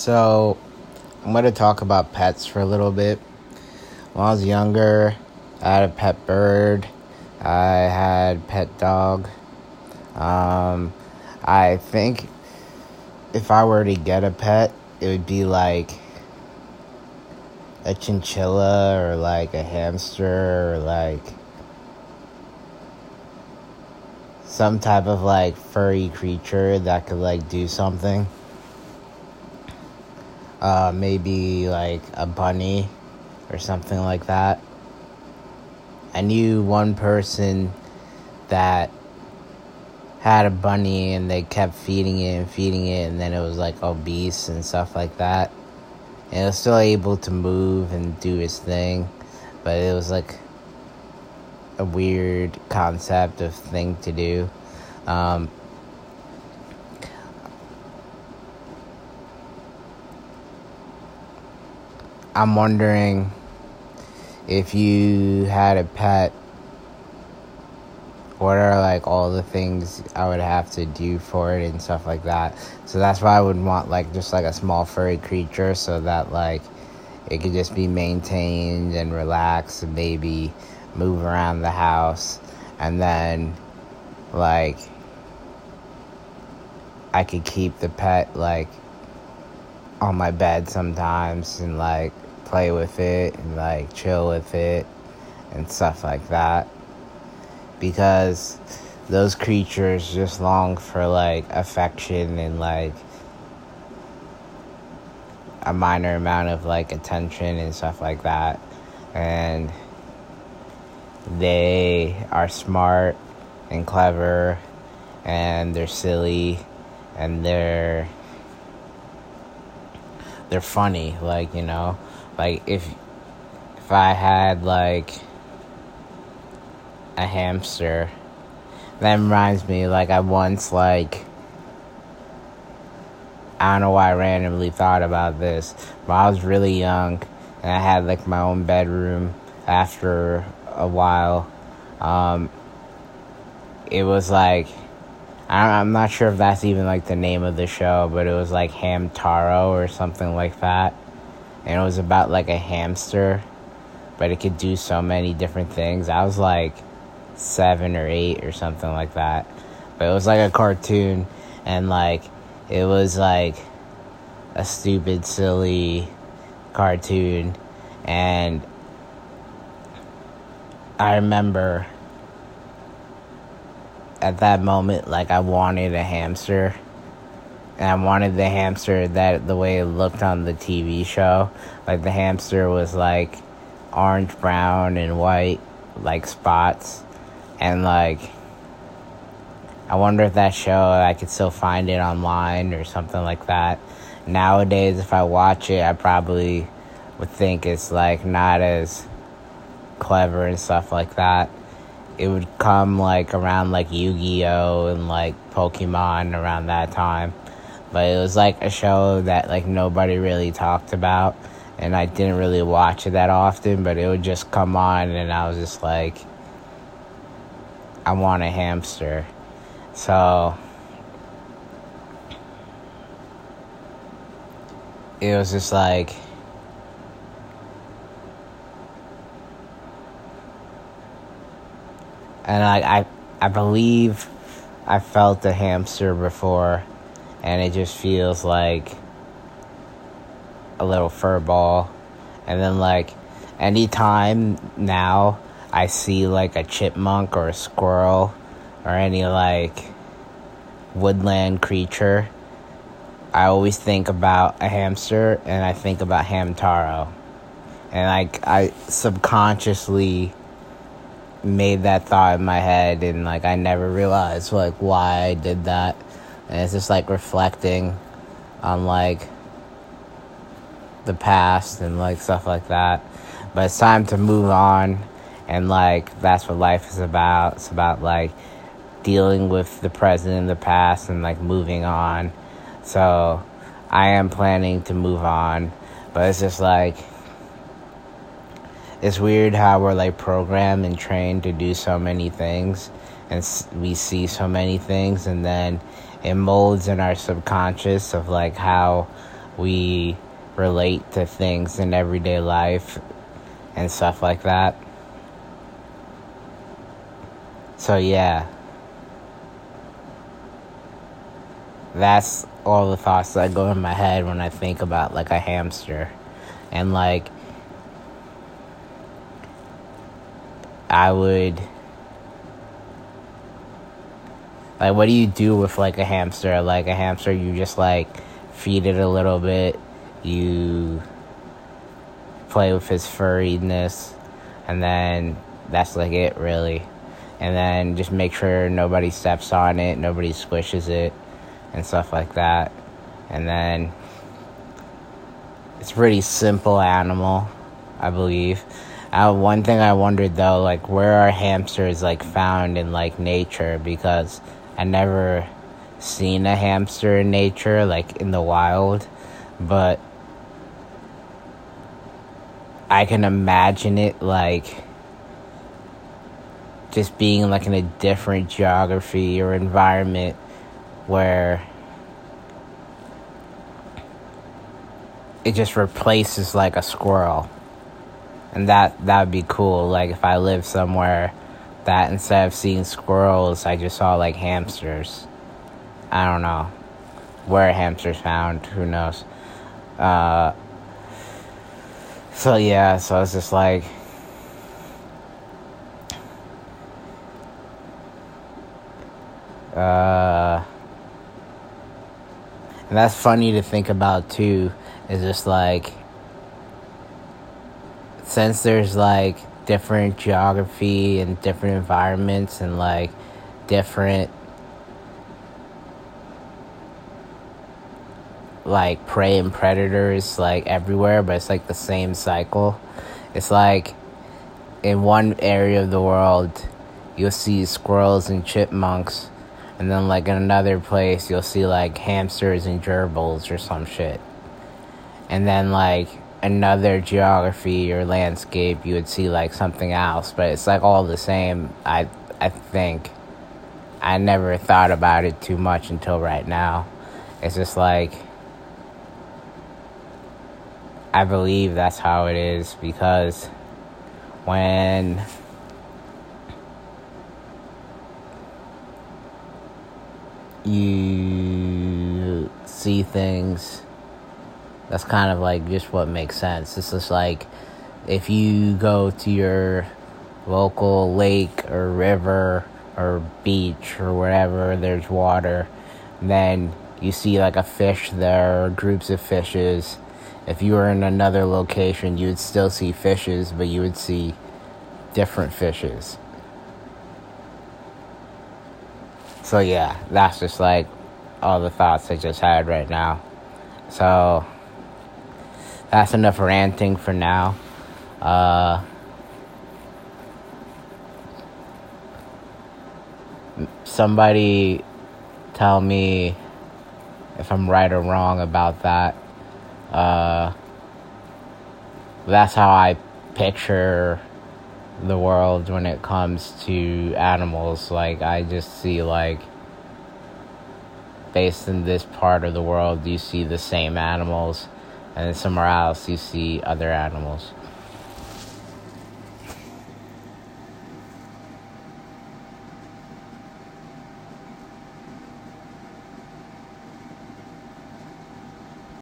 So, I'm going to talk about pets for a little bit. When I was younger, I had a pet bird. I had pet dog. Um, I think if I were to get a pet, it would be like a chinchilla or like a hamster or like some type of like furry creature that could like do something. Uh, maybe like a bunny or something like that. I knew one person that had a bunny and they kept feeding it and feeding it, and then it was like obese and stuff like that. And it was still able to move and do its thing, but it was like a weird concept of thing to do. Um, I'm wondering if you had a pet, what are like all the things I would have to do for it and stuff like that. So that's why I would want like just like a small furry creature so that like it could just be maintained and relaxed and maybe move around the house and then like I could keep the pet like on my bed sometimes and like play with it and like chill with it and stuff like that. Because those creatures just long for like affection and like a minor amount of like attention and stuff like that. And they are smart and clever and they're silly and they're they're funny like you know? Like if if i had like a hamster that reminds me like i once like i don't know why i randomly thought about this but i was really young and i had like my own bedroom after a while. Um it was like I'm not sure if that's even like the name of the show, but it was like Hamtaro or something like that. And it was about like a hamster, but it could do so many different things. I was like seven or eight or something like that. But it was like a cartoon, and like it was like a stupid, silly cartoon. And I remember at that moment like I wanted a hamster. And I wanted the hamster that the way it looked on the TV show. Like the hamster was like orange, brown, and white, like spots. And like I wonder if that show I could still find it online or something like that. Nowadays if I watch it I probably would think it's like not as clever and stuff like that it would come like around like Yu-Gi-Oh and like Pokemon around that time. But it was like a show that like nobody really talked about and I didn't really watch it that often, but it would just come on and I was just like I want a hamster. So it was just like and I, I I believe I felt a hamster before, and it just feels like a little fur ball, and then like anytime now I see like a chipmunk or a squirrel or any like woodland creature, I always think about a hamster and I think about Hamtaro. And like I subconsciously made that thought in my head and like I never realized like why I did that. And it's just like reflecting on like the past and like stuff like that. But it's time to move on and like that's what life is about. It's about like dealing with the present and the past and like moving on. So I am planning to move on, but it's just like it's weird how we're like programmed and trained to do so many things and we see so many things and then it molds in our subconscious of like how we relate to things in everyday life and stuff like that. So, yeah. That's all the thoughts that go in my head when I think about like a hamster. And like, I would. Like, what do you do with like a hamster? Like, a hamster, you just like feed it a little bit, you play with his furriness, and then that's like it, really. And then just make sure nobody steps on it, nobody squishes it, and stuff like that. And then it's a pretty simple animal, I believe. Uh, one thing I wondered though, like where are hamsters like found in like nature? Because I never seen a hamster in nature, like in the wild, but I can imagine it like just being like in a different geography or environment where it just replaces like a squirrel and that that would be cool. Like if I lived somewhere that instead of seeing squirrels, I just saw like hamsters. I don't know where hamsters found. Who knows? Uh, so yeah, so it's just like. Uh, and that's funny to think about too. Is just like since there's like different geography and different environments and like different like prey and predators like everywhere but it's like the same cycle. It's like in one area of the world you'll see squirrels and chipmunks and then like in another place you'll see like hamsters and gerbils or some shit. And then like another geography or landscape, you would see like something else, but it's like all the same. I I think I never thought about it too much until right now. It's just like I believe that's how it is because when you see things that's kind of like just what makes sense. It's just like if you go to your local lake or river or beach or wherever there's water, then you see like a fish there or groups of fishes. If you were in another location, you would still see fishes, but you would see different fishes. So, yeah, that's just like all the thoughts I just had right now. So, that's enough ranting for now. Uh, somebody tell me if I'm right or wrong about that. Uh, that's how I picture the world when it comes to animals. Like, I just see, like, based in this part of the world, you see the same animals and somewhere else you see other animals.